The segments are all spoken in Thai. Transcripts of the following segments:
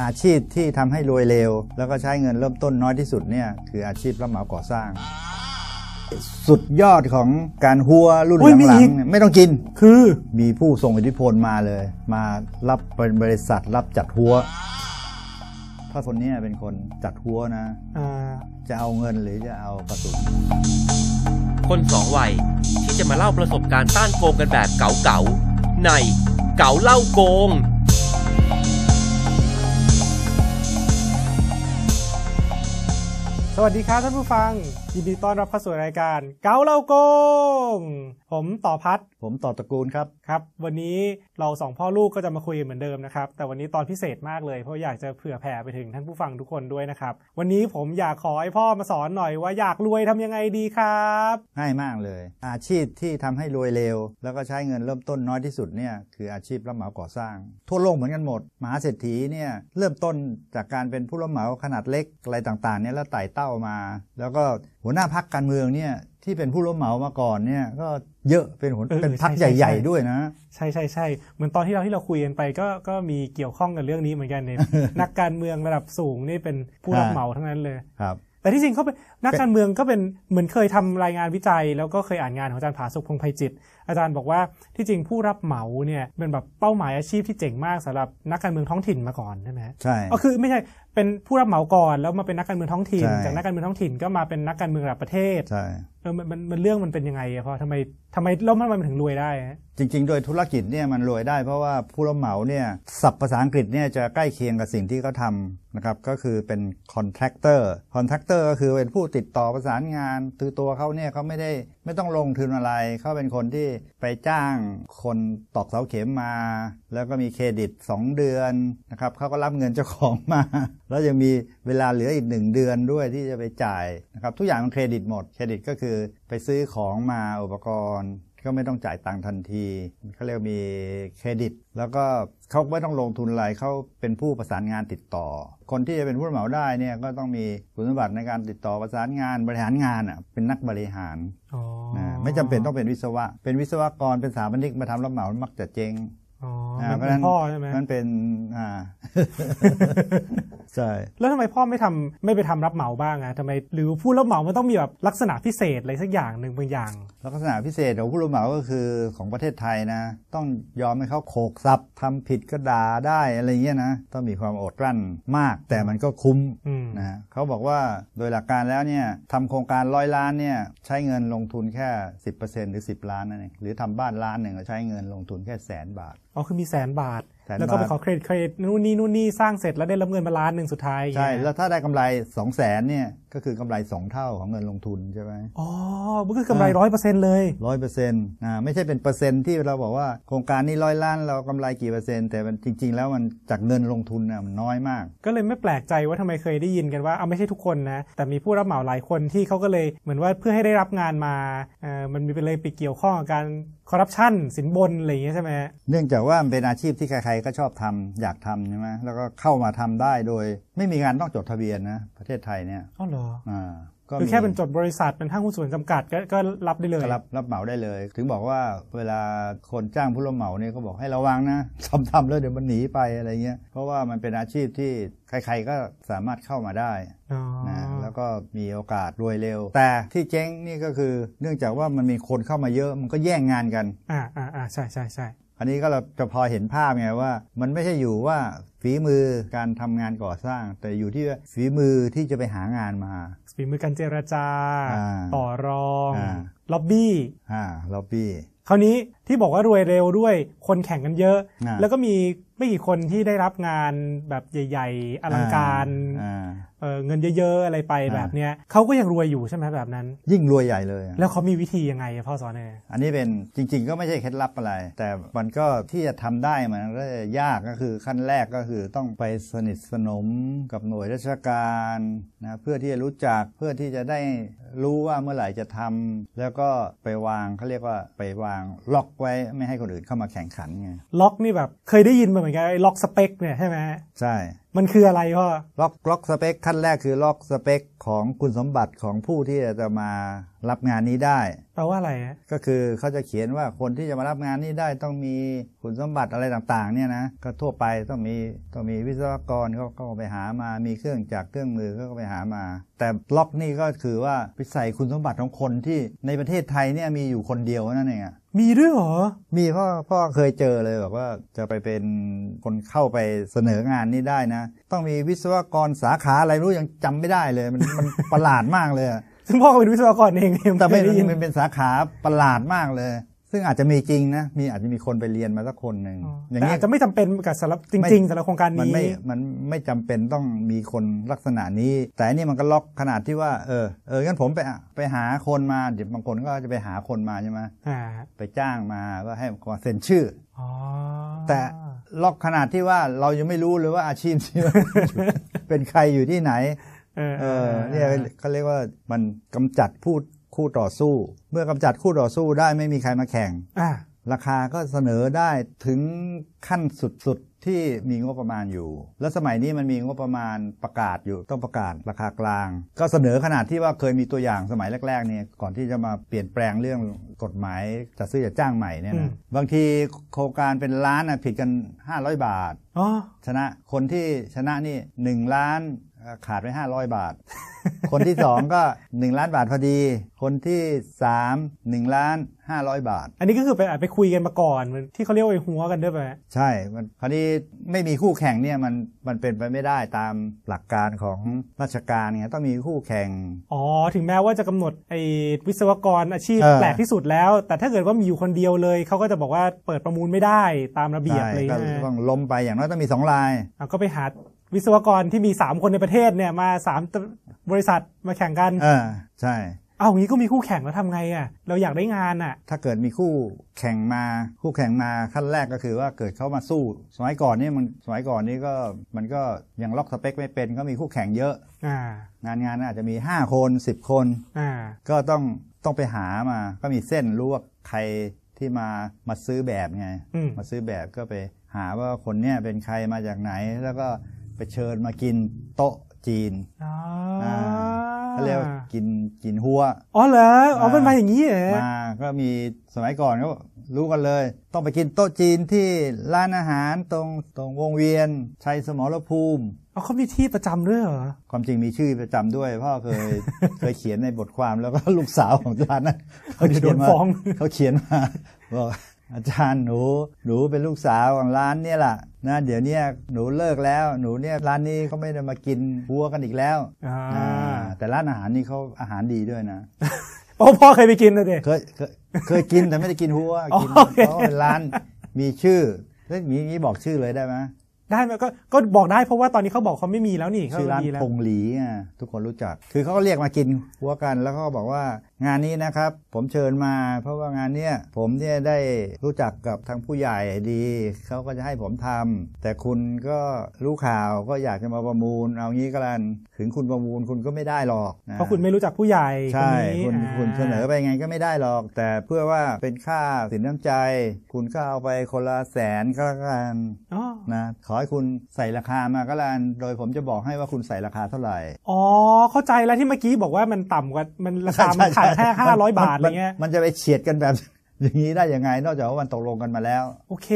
อาชีพที่ทำให้รวยเร็ว แล้วก็ใช้เงินเริ่มต้นน้อยที่สุดเนี่ยคืออาชีพรับเหมาก่อสร้าง สุดยอดของการหัวรุ่นโอ้ยมีหลัอีงกๆเนี่ยไม่ต้องกิน คือมีผู้ทรงอิทธิพลมาเลย มารับเป็นบริษัทรับจัดหัวถ้าคนเนี้เป็นคนจัดหัวนะอ่าจะเอาเงินหรือจะเอากระสุนคนสองวัยที่จะมาเล่าประสบการณ์ต้านโกงกันแบบเก๋าๆในเก๋าเล่าโกง วัสดีครับท่านผู้ฟังยินดีต้อนรับเข้าสู่รายการเกาเล่าโกง ผมต่อพัด ผมต่อตระกูลครับ ครับ วันนี้เราสองพ่อลูกก็จะมาคุยกันเหมือนเดิมนะครับ แต่วันนี้ตอนพิเศษมากเลยเพราะอยากจะเผื่อแผ่ไปถึงท่านผู้ฟังทุกคนด้วยนะครับ วันนี้ผมอยากขอให้พ่อมาสอนหน่อยว่าอยากรวยทำยังไงดีครับ ง่ายมากเลย อาชีพที่ทำให้รวยเร็ว แล้วก็ใช้เงินเริ่มต้นน้อยที่สุดเนี่ยคืออาชีพรับเหมาก่อสร้าง ทั่วโลกเหมือนกันหมด มหาเศรษฐีเนี่ยเริ่มต้นจากการเป็นผู้รับเหมาขนาดเล็กอะไรต่างๆเนี่ยแล้วไต่เต้ามา แล้วก็หัวหน้าพักการเมืองเนี่ยที่เป็นผู้รับเหมามาก่อนเนี่ยก็เยอะเป็นหัวเออเป็นพักใช่ใหญ่ใช่ๆ ด้วยนะ ใช่ใช่ใช่เหมือนตอนที่เราที่เราคุยกันไปก็ก็มีเกี่ยวข้องกับเรื่องนี้เหมือนกันเนี่ยนักการเมืองระดับสูงนี่เป็นผู้รับอ่าเหมาทั้งนั้นเลยครับ แต่ที่จริงเขาเป็นนักการเมืองก็เป็นเหมือนเคยทำรายงานวิจัย แล้วก็เคยอ่านงานของอาจารย์ผาสุกพงษ์ไพจิตรอาจารย์บอกว่าที่จริงผู้รับเหมาเนี่ยเป็นแบบเป้าหมายอาชีพที่เจ๋งมากสำหรับนักการเมืองท้องถิ่นมาก่อนใช่ไหมใช่อ๋อคือไม่ใช่เป็นผู้รับเหมาก่อนแล้วมาเป็นนักการเมืองท้องถิ่นใช่จากนักการเมืองท้องถิ่นก็มาเป็นนักการเมืองระดับประเทศใช่เออมันมันมันเรื่องมันเป็นยังไงอะพ่อทำไมทำไมแล้วมันมันถึงรวยได้ฮะจริง ๆ โดยธุรกิจเนี่ยมันรวยได้เพราะว่าผู้รับเหมาเนี่ยศัพท์ภาษาอังกฤษเนี่ยจะใกล้เคียงกับสิ่งที่เขาทำ นะครับก็คือเป็น contractor contractor ก็คือเป็นผู้ติดต่อประสานงานคือตัวเขาเนี่ยเขาไม่ได้ไม่ต้องลงทุนอะไร เขาเป็นคนที่ไปจ้างคนตอกเสาเข็มมา แล้วก็มีเครดิต 2 เดือนนะครับเขาก็รับเงินเจ้าของมา แล้วยังมีเวลาเหลืออีกหนึ่งเดือนด้วยที่จะไปจ่ายนะครับทุกอย่างมันเครดิตหมด เครดิตก็คือไปซื้อของมาอุปกรณ์ ก็ไม่ต้องจ่ายตังค์ทันทีเขาเรียกว่ามีเครดิต แล้วก็เขาไม่ต้องลงทุนอะไรเขาเป็นผู้ประสานงานติดต่อ คนที่จะเป็นผู้รับเหมาได้เนี่ยก็ต้องมีคุณสมบัติในการติดต่อประสานงานบริหารงานอะเป็นนักบริหารอ๋อนะไม่จำเป็นต้องเป็นวิศวะ เป็นวิศวกรเป็นสถาปนิกมาทำรับเหมามักจะเจ๊งอ๋ออ่ามัน เพราะเป็ฉะนพ่อใช่ไหมนั่นเป็นอ่าใช่แล้วทำไมพ่อไม่ทำไม่ไปทำรับเหมาบ้างอะทำไมหรือผู้รับเหมามันต้องมีแบบลักษณะพิเศษอะไรสักอย่างหนึ่งบางอย่าง ลักษณะพิเศษของผู้รับเหมาก็คือของประเทศไทยนะ ต้องยอมให้เขาโขกซับทำผิดก็ด่าได้อะไรเงี้ยนะต้องมีความอดกลั้นมาก แต่มันก็คุ้มอืมนะเขาบอกว่าโดยหลักการแล้วเนี่ยทำโครงการร้อยล้านเนี่ยใช้เงินลงทุนแค่ 10%หรือ 10 ล้านนั่นเองหรือทำบ้านล้านหนึ่งก็ใช้เงินลงทุนแค่แสนบาทอ๋อคือมีแสนบาท แสนแล้วก็ไปบาทขอเครดิตเครดิตนู่นนี่นู่นนี่สร้างเสร็จแล้วได้รับเงินมาล้านหนึ่งสุดท้ายอย่างใช่เงี้ยแล้วถ้าได้กำไร2 0 0แสนเนี่ยก็คือกำไร 2 เท่าของเงินลงทุนใช่ไหมอ๋อมันคือกำไรร้อยเปอร์เซ็นต์เลยร้อยเปอร์เซ็นต์อ่าไม่ใช่เป็นเปอร์เซ็นต์ที่เราบอกว่าโครงการนี้ร้อยล้านเรากำไรกี่เปอร์เซ็นต์แต่มันจริง ๆ แล้วมันจากเงินลงทุนน่ะมันน้อยมาก ก็เลยไม่แปลกใจว่าทำไมเคยได้ยินกันว่าเอาไม่ใช่ทุกคนนะแต่มีผู้รับเหมาหลายคนที่เขาก็เลยเหมือนว่าเพื่อให้ได้รับงานมาเอ่อมันมีไปเลยไปเกี่ยวข้องกับการคอร์รัปชันสินบนอะไรอย่างเงี้ยใช่ไหมฮะเนื่องจากว่ามันเป็นอาชีพที่ใครๆก็ชอบทำอยากทำใช่ไหมแล้วก็เข้ามาทำได้โดย ไม่มีการต้องจดทะเบียนนะประเทศไทยเนี่ยอ๋อเหรออ่าก็คือมีแค่เป็นจดบริษัทเป็นห้างหุ้นส่วนจำกัดก็ก็รับได้เลยก็รับรับเหมาได้เลย ถึงบอกว่าเวลาคนจ้างผู้รับเหมาเนี่ยก็บอกให้ระวังนะทำทำแล้วเดี๋ยวมันหนีไปอะไรเงี้ยเพราะว่ามันเป็นอาชีพที่ใครๆก็สามารถเข้ามาได้อ๋อนะแล้วก็มีโอกาสรวยเร็ว แต่ที่เจ๊งนี่ก็คือเนื่องจากว่ามันมีคนเข้ามาเยอะมันก็แย่งงานกันอ่าอ่าอ่าใช่ใช่ใช่ อันนี้ก็เราจะพอเห็นภาพไงว่า มันไม่ใช่อยู่ว่าฝีมือการทำงานก่อสร้าง แต่อยู่ที่ว่าฝีมือที่จะไปหางานมาฝีมือการเจรจาอ่าต่อรองอ่าล็อบบี้อ่าล็อบบี้คราวนี้ที่บอกว่ารวยเร็วด้วยคนแข่งกันเยอะอ่าแล้วก็มีไม่กี่คนที่ได้รับงานแบบใหญ่ ๆ อลังการอ่าเอ่อเงินเยอะๆอะไรไปอ่าแบบเนี้ยเขาก็ยังรวยอยู่ใช่ไหมแบบนั้น ยิ่งรวยใหญ่เลยอะแล้วเขามีวิธียังไงอะพ่อสอนเนี่ยอันนี้เป็นจริง ๆ ก็ไม่ใช่เคล็ดลับอะไร แต่มันก็ที่จะทำได้มันก็ยากก็คือขั้นแรกก็คือต้องไปสนิทสนมกับหน่วยราชการนะเพื่อที่จะรู้จักเพื่อที่จะได้รู้ว่าเมื่อไหร่จะทำแล้วก็ไปวางเขาเรียกว่าไปวางล็อกไว้ไม่ให้คนอื่นเข้ามาแข่งขันไงล็อกนี่แบบเคยได้ยินมาเหมือนกันไอ้ล็อกสเปคเนี่ยใช่ไหมใช่มันคืออะไรพ่อล็อกล็อกสเปคขั้นแรกคือล็อกสเปคของคุณสมบัติของผู้ที่จะมารับงานนี้ได้แปลว่าอะไรฮะก็คือเขาจะเขียนว่าคนที่จะมารับงานนี้ได้ต้องมีคุณสมบัติอะไรต่างๆ เนี่ยนะก็ทั่วไปต้องมีต้องมีวิศวกรเขาก็ไปหามามีเครื่องจักรเครื่องมือเขาก็ไปหามา แต่ล็อกนี่ก็คือว่าไปใส่คุณสมบัติของคนที่ในประเทศไทยเนี่ยมีอยู่คนเดียวนั่นเองอะมีด้วยเหรอ มีพ่อพ่อเคยเจอเลยบอกว่าจะไปเป็นคนเข้าไปเสนองานนี้ได้นะ ต้องมีวิศวกรสาขาอะไรไม่รู้ยังจำไม่ได้เลย มันมันประหลาดมากเลยอะ ซึ่งพ่อก็เป็นวิศวกรเองเนี่ยแต่ไม่ไม่ได้ยินมันเป็นสาขาประหลาดมากเลย ซึ่งอาจจะมีจริงนะ มีอาจจะมีคนไปเรียนมาสักคนหนึ่งอย่างแต่นี้อาจจะไม่จำเป็นกับสำหรับจริงๆสำหรับโครงการมันนี้ไม่มันไม่จำเป็นต้องมีคนลักษณะนี้ แต่อันนี่มันก็ล็อกขนาดที่ว่า เออเอองั้นผมไปไปหาคนมาเดี๋ยวบางคนก็จะไปหาคนมาใช่ไหมอ่าไปจ้างมาว่าให้มาเซ็นชื่ออ๋อแต่ล็อกขนาดที่ว่าเรายังไม่รู้เลยว่าอาชีพที่เป็นใครอยู่ที่ไหน เออเออเนี่ยเขาเรียกว่ามันกำจัดผู้คู่ต่อสู้ เมื่อกำจัดคู่ต่อสู้ได้ไม่มีใครมาแข่งอ่าราคาก็เสนอได้ถึงขั้นสุดๆที่มีงบประมาณอยู่ แล้วสมัยนี้มันมีงบประมาณประกาศอยู่ต้องประกาศราคากลาง ก็เสนอขนาดที่ว่าเคยมีตัวอย่างสมัยแรกๆเนี่ยก่อนที่จะมาเปลี่ยนแปลงเรื่องกฎหมายจัดซื้อจัดจ้างใหม่เนี่ยอืนะมบางทีโครงการเป็นล้านนะผิดกัน 500 บาทอ๋อชนะคนที่ชนะนี่1ล้านเอ่อ ขาดไป500บาท คนที่2ก็1ล้านบาทพอดี คนที่3 1ล้าน500บาท อันนี้ก็คือไปไปคุยกันมาก่อนเหมือนที่เขาเรียกว่าไปหัวกันด้วยไปะใช่ มันคราวนี้ไม่มีคู่แข่งเนี่ยมันมันเป็นไปไม่ได้ตามหลักการของราชการเนี่ยต้องมีคู่แข่ง อ๋อ ถึงแม้ว่าจะกำหนดไอ้วิศวกรอาชีพเออแปลกที่สุดแล้ว แต่ถ้าเกิดว่ามีอยู่คนเดียวเลย เขาก็จะบอกว่าเปิดประมูลไม่ได้ตามระเบียบใช่เลยก็ใช่ไหมต้องล้มไปอย่างน้อยต้องมีสองลายอะก็ไปหา วิศวกรที่มี3คนในประเทศเนี่ยมา3บริษัทมาแข่งกันเออใช่เอางี้ก็มีคู่แข่งแล้วทำไงอะ เราอยากได้งานอะ ถ้าเกิดมีคู่แข่งมาคู่แข่งมาขั้นแรกก็คือว่าเกิดเขามาสู้ สมัยก่อนนี่มันสมัยก่อนนี่ก็มันก็ยังล็อกสเปคไม่เป็นก็มีคู่แข่งเยอะอ่างานงานอาจจะมี 5 คน 10 คนอ่าก็ต้องต้องไปหามาก็มีเส้นรู้ว่าใครที่มามาซื้อแบบไงอืมมาซื้อแบบก็ไปหาว่าคนเนี้ยเป็นใครมาจากไหนแล้วก็ ไปเชิญมากินโต๊ะจีนอ๋ออ่าเขาเรียกว่ากินกินหัว อ๋อเหรออ๋อเป็นมาอย่างนี้เหรอมาก็มีสมัยก่อนก็รู้กันเลย ต้องไปกินโต๊ะจีนที่ร้านอาหารตรงตรงวงเวียนชัยสมรภูมิอ๋อเขามีที่ประจำด้วยเหรอ ความจริงมีชื่อประจำด้วยเพ่อเคยเคยเขียนในบทความแล้วก็ลูกสาวของร้านนั้นเขาเดี๋ยวเขียนโดนมาฟ้องเขาเขียนมาบอก อาจารย์หนูหนูเป็นลูกสาวของร้านเนี่ยแหละนะเดี๋ยวเนี้ยหนูเลิกแล้วหนูเนี่ยร้านนี้เขาไม่ได้มากินวัวกันอีกแล้วอ่าอ่าแต่ร้านอาหารนี่เขาอาหารดีด้วยนะโอ้พ่อเคยไปกินนะเด็เคยเคยเคยกินแต่ไม่ได้กินหัวกินโอเคเพราะว่าเป็นร้านมีชื่อเฮ้ยมีนี้บอกชื่อเลยได้ไหมได้ไหมก็ก็บอกได้เพราะว่าตอนนี้เขาบอกเขาไม่มีแล้วนี่เขาชื่อร้านดีแล้วพงหลีอะทุกคนรู้จัก คือเขาก็เรียกมากินหัวกันแล้วเขาก็บอกว่า งานนี้นะครับผมเชิญมา เพราะว่างานเนี้ยผมเนี่ยได้รู้จักกับทางผู้ใหญ่ดีเขาก็จะให้ผมทำแต่คุณก็รู้ข่าวก็อยากจะมาประมูล เอางี้ก็แล้วกันถึงคุณประมูลคุณก็ไม่ได้หรอกนเพราะคุณไม่รู้จักผู้ใหญ่ใช่นนี้คุณาคุณเสนอไปไงก็ไม่ได้หรอก แต่เพื่อว่าเป็นค่าสินน้ำใจ คุณก็เอาไปคนละแสนก็แล้วกันอ๋อนะขอให้คุณใส่ราคามาก็แล้วกันโดยผมจะบอกให้ว่าคุณใส่ราคาเท่าไหร่อ๋อเข้าใจแล้วที่เมื่อกี้บอกว่ามันต่ำกว่ามันราคามันขายแค่ห้าร้อยบาทอะไรเงี้ยมันจะไปเฉียดกันแบบอย่างนี้ได้ยังไง นอกจากว่ามันตกลงกันมาแล้ว โอเค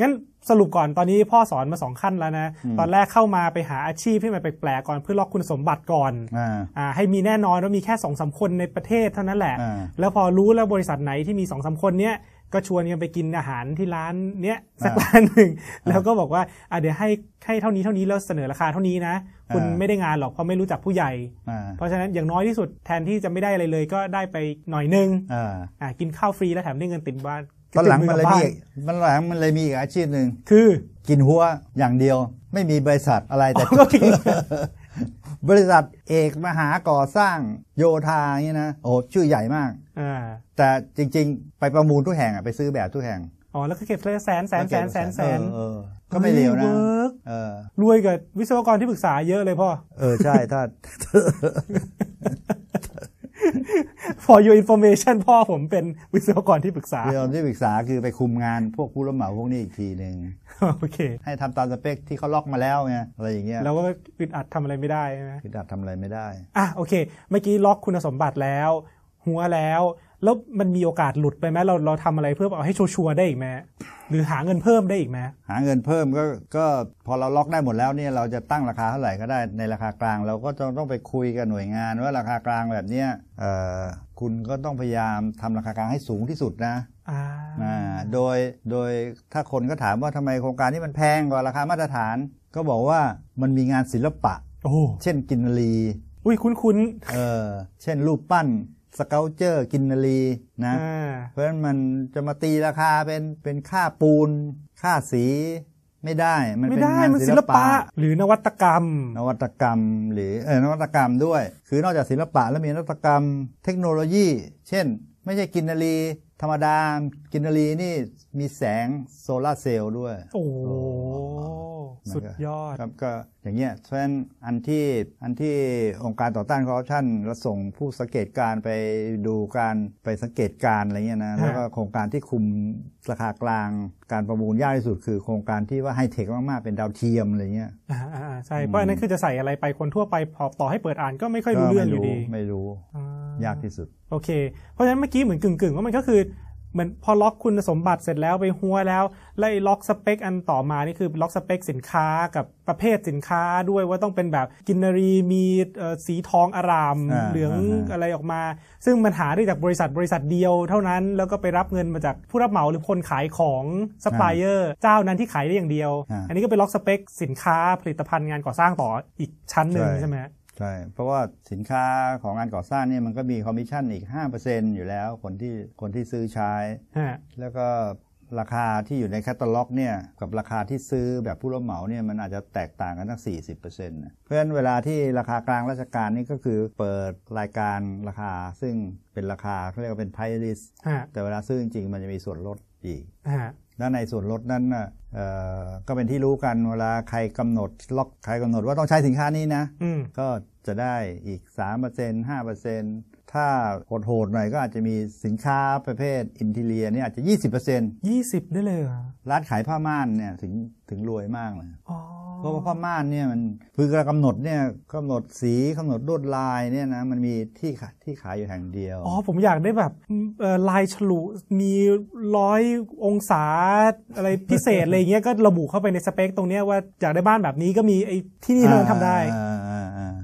งั้นสรุปก่อนตอนนี้พ่อสอนมาสองขั้นแล้วนะอืมตอนแรกเข้ามาไปหาอาชีพที่มันแปลกๆก่อนเพื่อล็อกคุณสมบัติก่อนอ่าอ่าให้มีแน่นอนว่ามีแค่สองสาคนในประเทศเท่านั้นแหละอ่าแล้วพอรู้แล้วบริษัทไหนที่มีสองสาคนเนี้ยก็ชวนกันไปกินอาหารที่ร้านเนี้ยสักอ่าร้านหนึ่งแล้วก็บอกว่าอะเดี๋ยวให้ให้เท่านี้เท่านี้แล้วเสนอราคาเท่านี้นะ คุณอ่าไม่ได้งานหรอกเพราะไม่รู้จักผู้ใหญ่อ่าเพราะฉะนั้นอย่างน้อยที่สุดแทนที่จะไม่ได้อะไรเลย ก็ได้ไปหน่อยนึงอ่าอ่ากินข้าวฟรีแล้วแถมได้เงินติดบ้านตอนหลังมันเลยมีติดอีกมันหลังมันเลยมีอีกอาชีพหนึ่งคือกินหัวอย่างเดียวไม่มีบริษัทอะไรแต่ก็กินบริษัทเอกมหาก่อสร้างโยธาอย่างนี้นะโอ้ชื่อใหญ่มากอ่าแต่จริง ๆ ไปประมูลทุกแห่งอะไปซื้อแบบทุกแห่ง อ๋อแล้วก็เก็บเลยแสนแสนแสนแสนแสนเออเออก็ไม่เลวนะ work เออรวยกับวิศวกรที่ปรึกษาเยอะเลยพ่อ เออ ใช่ถ้า for your information พ่อผมเป็นวิศวกรที่ปรึกษาเรื่องที่ปรึกษาคือไปคุมงานพวกผู้รับเหมาพวกนี้อีกทีหนึ่งโอเค ให้ทำตามสเปคที่เขาล็อกมาแล้วไงอะไรอย่างเงี้ยแล้วก็อึดอัดทำอะไรไม่ได้ใช่ไหมคือดับทำอะไรไม่ได้อะโอเค เมื่อกี้ล็อกคุณสมบัติแล้วหหัวแล้ว แล้วมันมีโอกาสหลุดไปไหมเราเราทำอะไรเพื่อเอาให้ชัวร์ๆได้อีกไหมหรือหาเงินเพิ่มได้อีกไหมหาเงินเพิ่มก็ก็พอเราล็อกได้หมดแล้วเนี่ยเราจะตั้งราคาเท่าไหร่ก็ได้ในราคากลาง เราก็ต้องต้องไปคุยกับหน่วยงานว่าราคากลางแบบเนี้ยเอ่อคุณก็ต้องพยายามทำราคากลางให้สูงที่สุดนะอ่าอ่าโดยโดยถ้าคนก็ถามว่าทำไมโครงการนี้มันแพงกว่าราคามาตรฐาน ก็บอกว่ามันมีงานศิลปะโอ้เช่นกินนารีอุ้ยคุ้นเออเช่นรูปปั้น สเกลเจอร์กินนารีๆนะอ่าเพราะฉะนั้นมันจะมาตีราคาเป็นเป็นค่าปูน ค่าสีไม่ได้มันไม่เป็นได้งานมันศิศิลลปะปะ หรือนวัตกรรม นวัตกรรมหรือเออนวัตกรรมด้วย คือนอกจากศิลปะแล้วมีนวัตกรรม เทคโนโลยี เช่น ไม่ใช่กินนารีธรรมดา กินนารีนี่มีแสงโซลาร์เซลล์ด้วย โอ้โหมันก็ สุดยอดครับก็อย่างเงี้ยเพราะฉะนั้นอันที่อันที่องค์การต่อต้านคอร์รัปชันเราส่งผู้สังเกตการณ์ไปดูการไปสังเกตการณ์อะไรเงี้ยนะฮะแล้วก็โครงการที่คุมราคากลางการประมูลยากที่สุดคือโครงการที่ว่าไฮเทคมากๆเป็นดาวเทียมอะไรเงี้ยอ่าอ่าอ่าใช่เพราะอันนั้นคือจะใส่อะไรไปคนทั่วไปพอต่อให้เปิดอ่านก็ไม่ค่อยรู้เรื่องอยู่ดีไม่รู้อ่ยากที่สุด โอเค เพราะฉะนั้นเมื่อกี้เหมือนกึ่งๆว่ามันก็คือ เหมือนพอล็อกคุณสมบัติเสร็จแล้วไปฮั้วแล้วแล้วไอ้ล็อกสเปคอันต่อมานี่คือล็อกสเปคสินค้ากับประเภทสินค้าด้วยว่าต้องเป็นแบบกินนารีมีเอ่อสีทองอารามอ่าเหลืองอ่าอะไรออกมา ซึ่งมันหาได้จากบริษัทบริษัทเดียวเท่านั้น แล้วก็ไปรับเงินมาจากผู้รับเหมาหรือคนขายของซัพพลายเออร์เจ้านั้นที่ขายได้อย่างเดียวอ่าอันนี้ก็ไปล็อกสเปคสินค้าผลิตภัณฑ์งานก่อสร้างต่ออีกชั้นหนึ่งใช่ใช่ไหมฮะ ใช่ เพราะว่าสินค้าของงานก่อสร้างเนี่ยมันก็มีคอมมิชชั่นอีก 5%อยู่แล้ว คนที่คนที่ซื้อใช้ ฮะ แล้วก็ราคาที่อยู่ในแคตตาล็อกเนี่ยกับราคาที่ซื้อแบบผู้รับเหมาเนี่ยมันอาจจะแตกต่างกันตั้ง 40%นะเพราะฉะนั้นเวลาที่ราคากลางราชการนี่ก็คือเปิดรายการราคาซึ่งเป็นราคาเขาเรียกว่าเป็น price list ฮะ แต่เวลาซื้อจริงๆมันจะมีส่วนลดอีก ฮะ และในส่วนลดนั้นน่ะเอ่อก็เป็นที่รู้กันเวลาใครกำหนดล็อกใครกำหนดว่าต้องใช้สินค้านี้นะอืมก็จะได้อีก 3% 5%ถ้าโหดๆหน่อยก็อาจจะมีสินค้าประเภทอินทีเลียนี่อาจจะ 20%ยี่สิบได้เลยเหรอร้านขายผ้าม่านเนี่ยถึงถึงรวยมากเลยอ๋อ เพราะว่าผ้าม่านเนี่ยมันคือกกำหนดเนี่ยกำหนดสีกำหนดลวดลายเนี่ยนะมันมีที่ขายที่ขายอยู่แห่งเดียว อ๋อผมอยากได้แบบเอ่อลายฉลุมีร้อยองศาอะไรพิเศษอะไรเงี้ยก็ระบุเข้าไปในสเปคตรงเนี้ยว่าอยากได้บ้านแบบนี้ก็มีไอ้ที่นี่เท่านั้นทำได้อ่าอ่าอ่า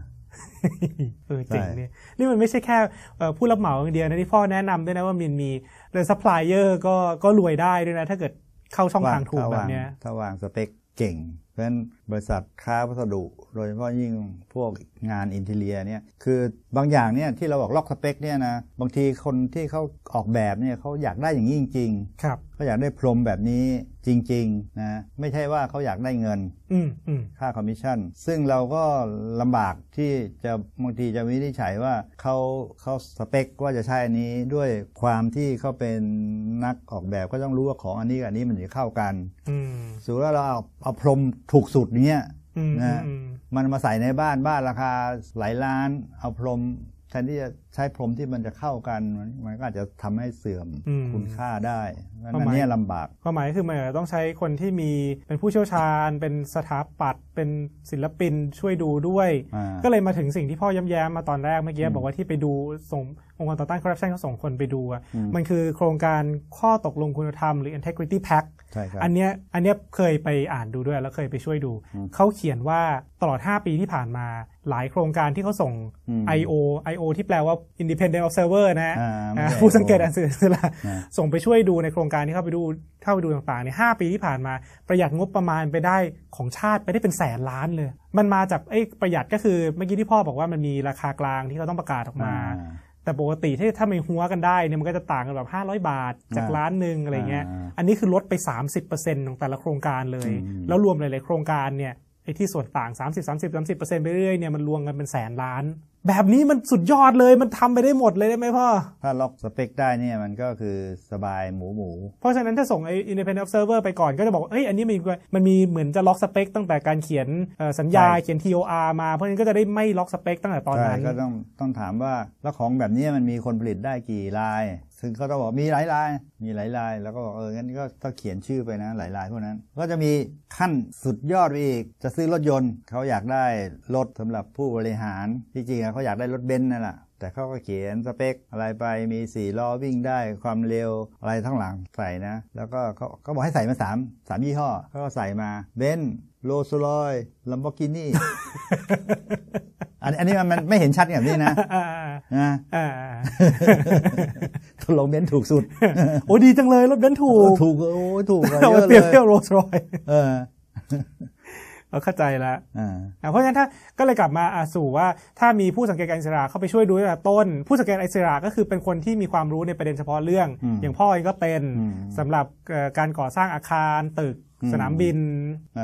เออเจ๋งใช่เนี่ยนี่มันไม่ใช่แค่เอ่อผู้รับเหมาอย่างเดียวนะที่พ่อแนะนำด้วยนะว่ามันมีเลยซัพพลายเออร์ก็ก็รวยได้ด้วยนะ ถ้าเกิดเข้าช่องทางถูกแบบเนี้ยถ้าวางสเปคเก่ง เพราะฉะนั้นบริษัทค้าวัสดุ โดยเฉพาะยิ่งพวกงาน interior เนี่ยคือบางอย่างเนี่ยที่เราบอกล็อกสเปคเนี่ยนะบางทีคนที่เขาออกแบบเนี่ยเขาอยากได้อย่างนี้จริงครับๆเขาอยากได้พรมแบบนี้จริงๆนะไม่ใช่ว่าเขาอยากได้เงินอืมอืมค่าคอมมิชชั่น ซึ่งเราก็ลำบากที่จะบางทีจะวินิจฉัยว่าเขาเขาสเปคว่าจะใช้อันนี้ด้วยความที่เขาเป็นนักออกแบบก็ต้องรู้ว่าของอันนี้กับอันนี้มันจะเข้ากันอืมสมมติว่าเราเอาเอาพรมถูกสุดเนี้ยอืมนะอืมมันมาใส่ในบ้านบ้านราคาหลายล้าน เอาพรมแทนที่จะใช้พรมที่มันจะเข้ากัน มันมันก็อาจจะทำให้เสื่อมอืมคุณค่าได้เพราะฉะประนั้นมาณอันเนี้ยลำบากความหมายคือมันอาจจะต้องใช้คนที่มีเป็นผู้เชี่ยวชาญ เป็นสถาปัตย์เป็นศิลปินช่วยดูด้วยอ่าก็เลยมาถึงสิ่งที่พ่อย้ำๆมาตอนแรกเมื่อกี้บอกว่าที่ไปดูส่ง องค์กรต่อต้านคอร์รัปชันเขาส่งคนไปดูอะอืมมันคือโครงการข้อตกลงคุณธรรมหรือ integrity pact ใช่ครับอันเนี้ยอันเนี้ยเคยไปอ่านดูด้วยแล้วเคยไปช่วยดูอืมเขาเขียนว่าตลอด 5 ปีที่ผ่านมาหลายโครงการที่เขาส่งอืม IO IO ที่แปลว่า independent observer นะอ่าไม่อ่าใช่ผู้สังเกตการสื่อสารอ่าส่งไปช่วยดูในโครงการที่เข้าไปดูเข้าไปดูต่างๆใน5ปีที่ผ่านมา ประหยัดงบประมาณไปได้ของชาติไปได้เป็นแสนล้านเลย มันมาจากไอ้ประหยัดก็คือเมื่อกี้ที่พ่อบอกว่ามันมีราคากลางที่เขาต้องประกาศออกมาอ่า แต่ปกติที่ถ้าไม่หัวกันได้เนี่ยมันก็จะต่างกันแบบ 500 บาทจากอ่าล้านหนึ่งอะไรเงี้ยอ่าอันนี้คือลดไป 30%ของแต่ละโครงการเลยอืมแล้วรวมหลาย ๆ โครงการเนี่ยไอ้ที่ส่วนต่าง 30 30 30ไปเรื่อยๆเนี่ยมันรวมกันเป็นแสนล้าน แบบนี้มันสุดยอดเลยมันทำไปได้หมดเลยได้ไหมพ่อ ถ้าล็อกสเปคได้เนี่ยมันก็คือสบายหมูหมู เพราะฉะนั้นถ้าส่งไอ้ independent observer ไปก่อนก็จะบอกว่าเอ้ยอันนี้มันมีมันมีเหมือนจะล็อกสเปคตั้งแต่การเขียนเอ่อสัญญาเขียน TOR มา เพราะฉะนั้นก็จะได้ไม่ล็อกสเปคตั้งแต่ตอนใช่นั้นก็ต้องต้องถามว่าแล้วของแบบนี้มันมีคนผลิตได้กี่ลาย ซึ่งเขาต้องบอกมีหลายรายมีหลายราย แล้วก็บอกเอองั้นก็ต้องเขียนชื่อไปนะหลายรายพวกนั้น ก็จะมีขั้นสุดยอดไปอีกจะซื้อรถยนต์เขาอยากได้รถสำหรับผู้บริหารที่จริงอะเขาอยากได้รถเบนซ์นั่นแหละแต่เขาก็เขียนสเปคอะไรไปมีสี่ล้อวิ่งได้ความเร็วอะไรทั้งหลายใส่นะ แล้วก็เขาเขาบอกให้ใส่มาสามสามยี่ห้อเขาก็ใส่มาเบนซ์โรลส์รอยลัมโบกินี่อันอันนี้มันมันไม่เห็นชัดแบบนี้นะอ่านะอ่าตกลงเบนซ์ถูกสุด โอ้ดีจังเลยรถเบนซ์ถูก ถูก โอ้ยถูกกว่าเอาเยไปอะเปรียบเลเทียยบโรลส์รอยเออ เราเข้าใจแล้วอ่าอะเพราะฉะนั้นถ้าก็เลยกลับมาอะสู่ว่าถ้ามีผู้สังเกตการอิสระเข้าไปช่วยดูตั้งแต่ต้น ผู้สังเกตการอิสระก็คือเป็นคนที่มีความรู้ในประเด็นเฉพาะเรื่องอืมอย่างพ่อเองก็เป็นอืมสำหรับเอ่อการก่อสร้างอาคารตึกอืมสนามบิน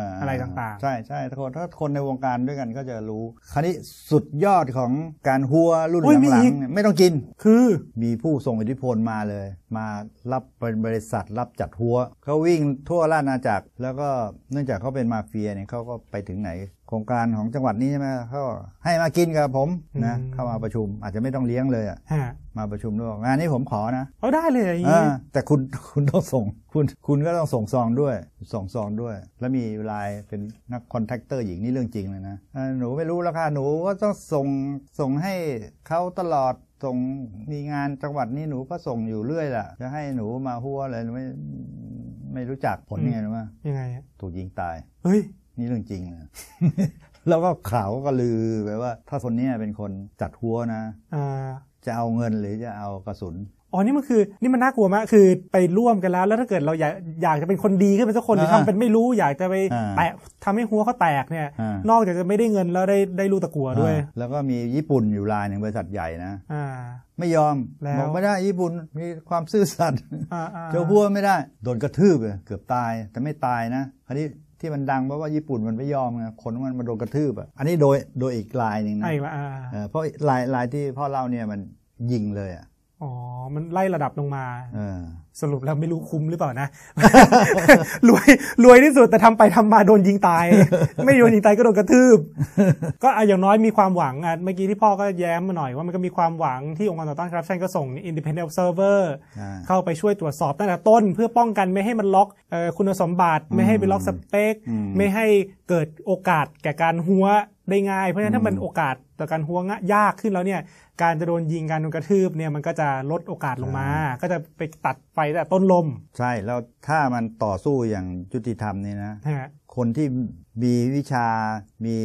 าอะไรต่างๆ ใช่ใช่ถ้าคนถ้าคนในวงการด้วยกันก็จะรู้ คราวนี้สุดยอดของการหัวรุ่นโอ้ยมีหลังอีกๆเนี่ยไม่ต้องกิน คือมีผู้ทรงอิทธิพลมาเลย มารับเป็นบริษัทรับจัดหัวเขาวิ่งทั่วราชอาณาจักร แล้วก็เนื่องจากเขาเป็นมาเฟียเนี่ยเขาก็ไปถึงไหน โครงการของจังหวัดนี้ใช่ไหมเขาให้มากินกับผมนะเข้ามาประชุมอาจจะไม่ต้องเลี้ยงเลยอะฮะมาประชุมด้วยบอกงานนี้ผมขอนะเอาได้เลยอย่างอ่านี้แต่คุณคุณต้องส่ง คุณคุณก็ต้องส่งซองด้วยส่งซองด้วย แล้วมีลายเป็นนักคอนแทคเตอร์หญิงนี่เรื่องจริงเลยนะอ่าหนูไม่รู้ราคาหนูก็ต้องส่งส่งให้เขาตลอดส่งมีงานจังหวัดนี้หนูก็ส่งอยู่เรื่อยแหละจะให้หนูมาหัวอะไรหนูไม่ไม่รู้จักผลยังไงรู้ไหมยังไงอะถูกยิงตายเฮ้ย นี่เรื่องจริงเลยแล้วก็ข่าวก็ลือไปว่า ถ้าคนเนี้ยเป็นคนจัดหัวนะอ่าจะเอาเงินหรือจะเอากระสุนอ๋อ นี่มันคือนี่มันน่ากลัวมากคือไปร่วมกันแล้ว แล้วถ้าเกิดเราอยากอยากจะเป็นคนดีขึ้นเป็นสักคนหรืออ่าทำเป็นไม่รู้อยากจะไปอ่าแตะทำให้หัวเขาแตกเนี่ยอ่านนอกจากจะไม่ได้เงินแล้วได้ได้ลูกตะกัวด้วยอ่าแล้วก็มีญี่ปุ่นอยู่รายหนึ่งบริษัทใหญ่นะอ่าไม่ยอมแล้วบอกไม่ได้ญี่ปุ่นมีความซื่อสัตย์อ่าอ่าเจ้าพัวไม่ได้ โดนกระทืบเลยเกือบตายแต่ไม่ตายนะคราวนี้ ที่มันดังเพราะว่าญี่ปุ่นมันไม่ยอมไงคนมันมาโดนกระทืบอะอันนี้โดยโดยอีกลายหนึ่งนะไอ้มาอ่าเออเพราะลายลายที่พ่อเล่าเนี่ยมันยิงเลยอะ อ๋อ มันไล่ระดับลงมาเออสรุปแล้วไม่รู้คุ้มหรือเปล่านะ รวยรวยที่สุดแต่ทำไปทำมาโดนยิงตาย ไม่โดนยิงตายก็โดนกระทืบ ก็อะอย่างน้อยมีความหวังอะ เมื่อกี้ที่พ่อก็แย้มมาหน่อยว่ามันก็มีความหวังที่องค์กรต่อต้านคอร์รัปชันก็ส่ง independent observer อ่าเข้าไปช่วยตรวจสอบตั้งแต่ต้น เพื่อป้องกันไม่ให้มันล็อกเอ่อคุณสมบัติ ไม่ให้ไปล็อกสเปคอืมไม่ให้เกิดโอกาสแก่การหัวได้ง่าย เพราะฉะนั้นถ้ามันโอกาสต่อการหัวงะยากขึ้นแล้วเนี่ย การจะโดนยิงการโดนกระทืบเนี่ยมันก็จะลดโอกาสลงมา ก็จะไปตัดไฟตั้งแต่ต้นลม ใช่แล้วถ้ามันต่อสู้อย่างยุติธรรมนี่นะนะฮะคนที่มีวิชามี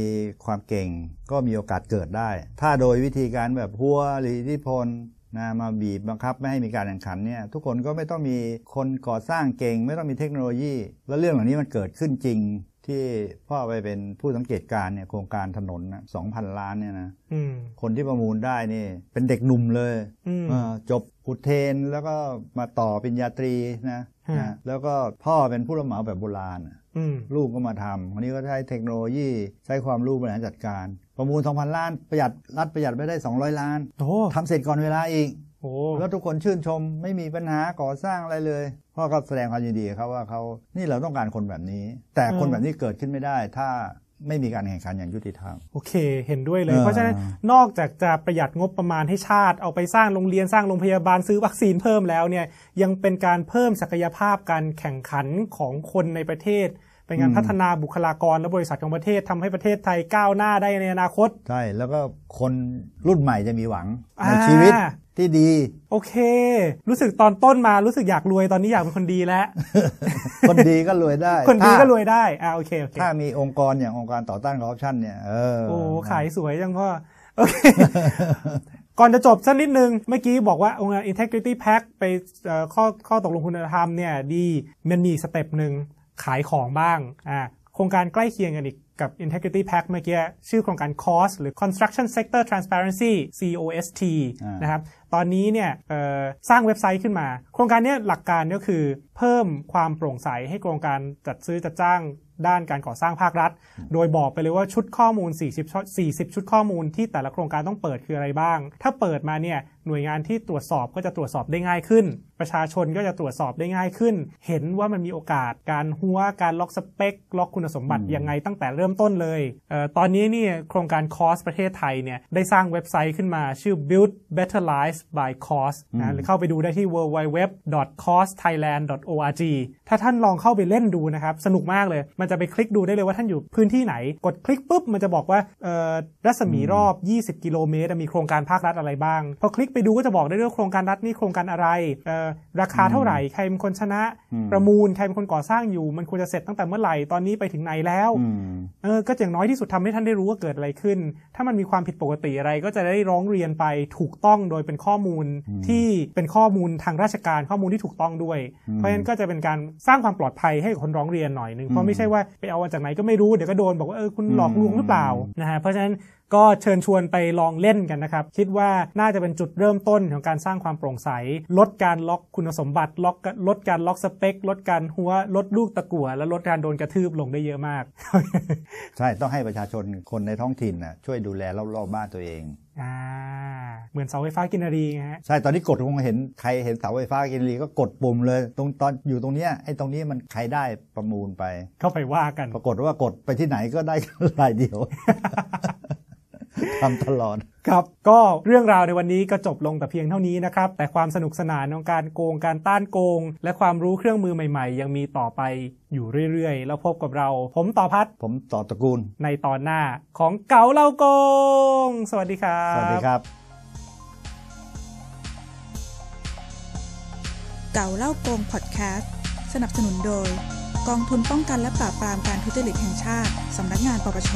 ความเก่งก็มีโอกาสเกิดได้ ถ้าโดยวิธีการแบบหัวหรืออิทธิพลนะมาบีบบังคับไม่ให้มีการแข่งขันเนี่ยทุกคนก็ไม่ต้องมีคนก่อสร้างเก่ง ไม่ต้องมีเทคโนโลยี แล้วเรื่องเหล่านี้มันเกิดขึ้นจริง ที่พ่อไปเป็นผู้สังเกตการณ์เนี่ยโครงการถนนนะสองพันล้านเนี่ยนะอืมคนที่ประมูลได้นี่ เป็นเด็กหนุ่มเลยอืมเออจบอุเทนแล้วก็มาต่อปริญญาตรีนะฮะนะแล้วก็พ่อเป็นผู้รับเหมาแบบโบราณอะอืมลูกก็มาทำคนนี้ก็ใช้เทคโนโลยีใช้ความรู้บริหารจัดการ ประมูล 2,000 ล้านประหยัดรัฐประหยัดไปได้ 200 ล้านโอ้ทำเสร็จก่อนเวลาอีกโห แล้วทุกคนชื่นชมไม่มีปัญหาก่อสร้างอะไรเลยพ่อก็แสดงความยินดีครับว่าเขานี่เราต้องการคนแบบนี้ แต่คนแบบนี้เกิดขึ้นไม่ได้ ถ้าไม่มีการแข่งขันอย่างยุติธรรมโอเค เห็นด้วยเลยเออเพราะฉะนั้นนอกจากจะประหยัดงบประมาณให้ชาติเอาไปสร้างโรงเรียนสร้างโรงพยาบาลซื้อวัคซีนเพิ่มแล้วเนี่ยยังเป็นการเพิ่มศักยภาพการแข่งขันของคนในประเทศ เป็นการพัฒนาบุคลากรและบริษัทของประเทศทำให้ประเทศไทยก้าวหน้าได้ในอนาคต ใช่ แล้วก็คนรุ่นใหม่จะมีหวังในอ่าชีวิตที่ดี โอเค รู้สึกตอนต้นมารู้สึกอยากรวยตอนนี้อยากเป็นคนดีแล้ว คนดีก็รวยได้ คนดีถ้าก็รวยได้อ่าโอเคโอเคถ้ามีองค์กรอย่างองค์การต่อต้านคอร์รัปชันเนี่ยเออโอ้ขายสวยจังพ่อโอเคก่อนจะจบสักนิดนึง เมื่อกี้บอกว่าองค์การ integrity pack ไปเอ่อข้อข้อตกลงคุณธรรมเนี่ยดี มันมีสเต็ปหนึ่ง ขายของบ้างอ่าโครงการใกล้เคียงกันอีกกับ integrity pack เมื่อกี้ชื่อโครงการ COST หรือ construction sector transparency COST อ่านนะครับ ตอนนี้เนี่ยเอ่อสร้างเว็บไซต์ขึ้นมา โครงการเนี้หลักการก็คือเพิ่มความโปร่งใสให้โครงการจัดซื้อจัดจ้างด้านการก่อสร้างภาครัฐ โดยบอกไปเลยว่าชุดข้อมูล 40ชุด40 ชุดข้อมูลที่แต่ละโครงการต้องเปิดคืออะไรบ้าง ถ้าเปิดมาเนี่ย หน่วยงานที่ตรวจสอบก็จะตรวจสอบได้ง่ายขึ้น ประชาชนก็จะตรวจสอบได้ง่ายขึ้น เห็นว่ามันมีโอกาสการหัวการล็อกสเปค ล็อกคุณสมบัติอืมยังไงตั้งแต่เริ่มต้นเลยเออตอนนี้นี่โครงการ COS ประเทศไทยเนี่ยได้สร้างเว็บไซต์ขึ้นมาชื่อ build better lives by COS นะหรือเข้าไปดูได้ที่ www.costhailand.org ถ้าท่านลองเข้าไปเล่นดูนะครับสนุกมากเลย มันจะไปคลิกดูได้เลยว่าท่านอยู่พื้นที่ไหน กดคลิกปุ๊บมันจะบอกว่าเอ่อรัศมีรอบ 20 กิโลเมตรมีโครงการภาครัฐอะไรบ้างพอคลิกไปดูก็จะบอกได้ด้วยว่าโครงการรัฐนี่โครงการอะไรเอ่อราคาเท่าไหร่ ใครเป็นคนชนะอืมประมูล ใครเป็นคนก่อสร้างอยู่ มันควรจะเสร็จตั้งแต่เมื่อไหร่ ตอนนี้ไปถึงไหนแล้วอืมเออก็อย่างน้อยที่สุดทำให้ท่านได้รู้ว่าเกิดอะไรขึ้น ถ้ามันมีความผิดปกติอะไร ก็จะได้ร้องเรียนไปถูกต้องโดยเป็นข้อมูลอืมที่เป็นข้อมูลทางราชการข้อมูลที่ถูกต้องด้วยอืมเพราะฉะนั้นก็จะเป็นการสร้างความปลอดภัยให้กับคนร้องเรียนหน่อยหนึ่งเพราะไม่ใช่ว่าไปเอามาจากไหนก็ไม่รู้เดี๋ยวก็โดนบอกว่าเออคุณหลอกลวงหรือเปล่านะฮะเพราะฉะนั้น ก็เชิญชวนไปลองเล่นกันนะครับ คิดว่าน่าจะเป็นจุดเริ่มต้นของการสร้างความโปร่งใส ลดการล็อกคุณสมบัติล็อกลดการล็อกสเปค ลดการหัวลดลูกตะกั่วและลดการโดนกระทืบลงได้เยอะมาก ใช่ต้องให้ประชาชนคนในท้องถิ่นน่ะช่วยดูแลรอบๆบ้านตัวเองอ่าเหมือนเสาไฟฟ้ากินนารีไงฮะใช่ตอนนี้กดคงเห็นใครเห็นเสาไฟฟ้ากินรีก็กดปุ่มเลย ตรงตอนอยู่ตรงเนี้ยไอ้ตรงนี้มันใครได้ประมูลไป เข้าไปว่ากัน ปรากฏว่ากดไปที่ไหนก็ได้รายเดียว ทำตลอดครับก็เรื่องราวในวันนี้ก็จบลงแต่เพียงเท่านี้นะครับ แต่ความสนุกสนานของการโกงการต้านโกง และความรู้เครื่องมือใหม่ๆ ยังมีต่อไปอยู่เรื่อยๆ แล้วพบกับเรา ผมต่อพัดผมต่อตระกูล ในตอนหน้าของเก๋าเล่าโกง สวัสดีครับ สวัสดีครับ เก่าเล่าโกงพอดแคสต์สนับสนุนโดย กองทุนป้องกันและปราบปรามการทุจริตแห่งชาติ สำนักงานปปช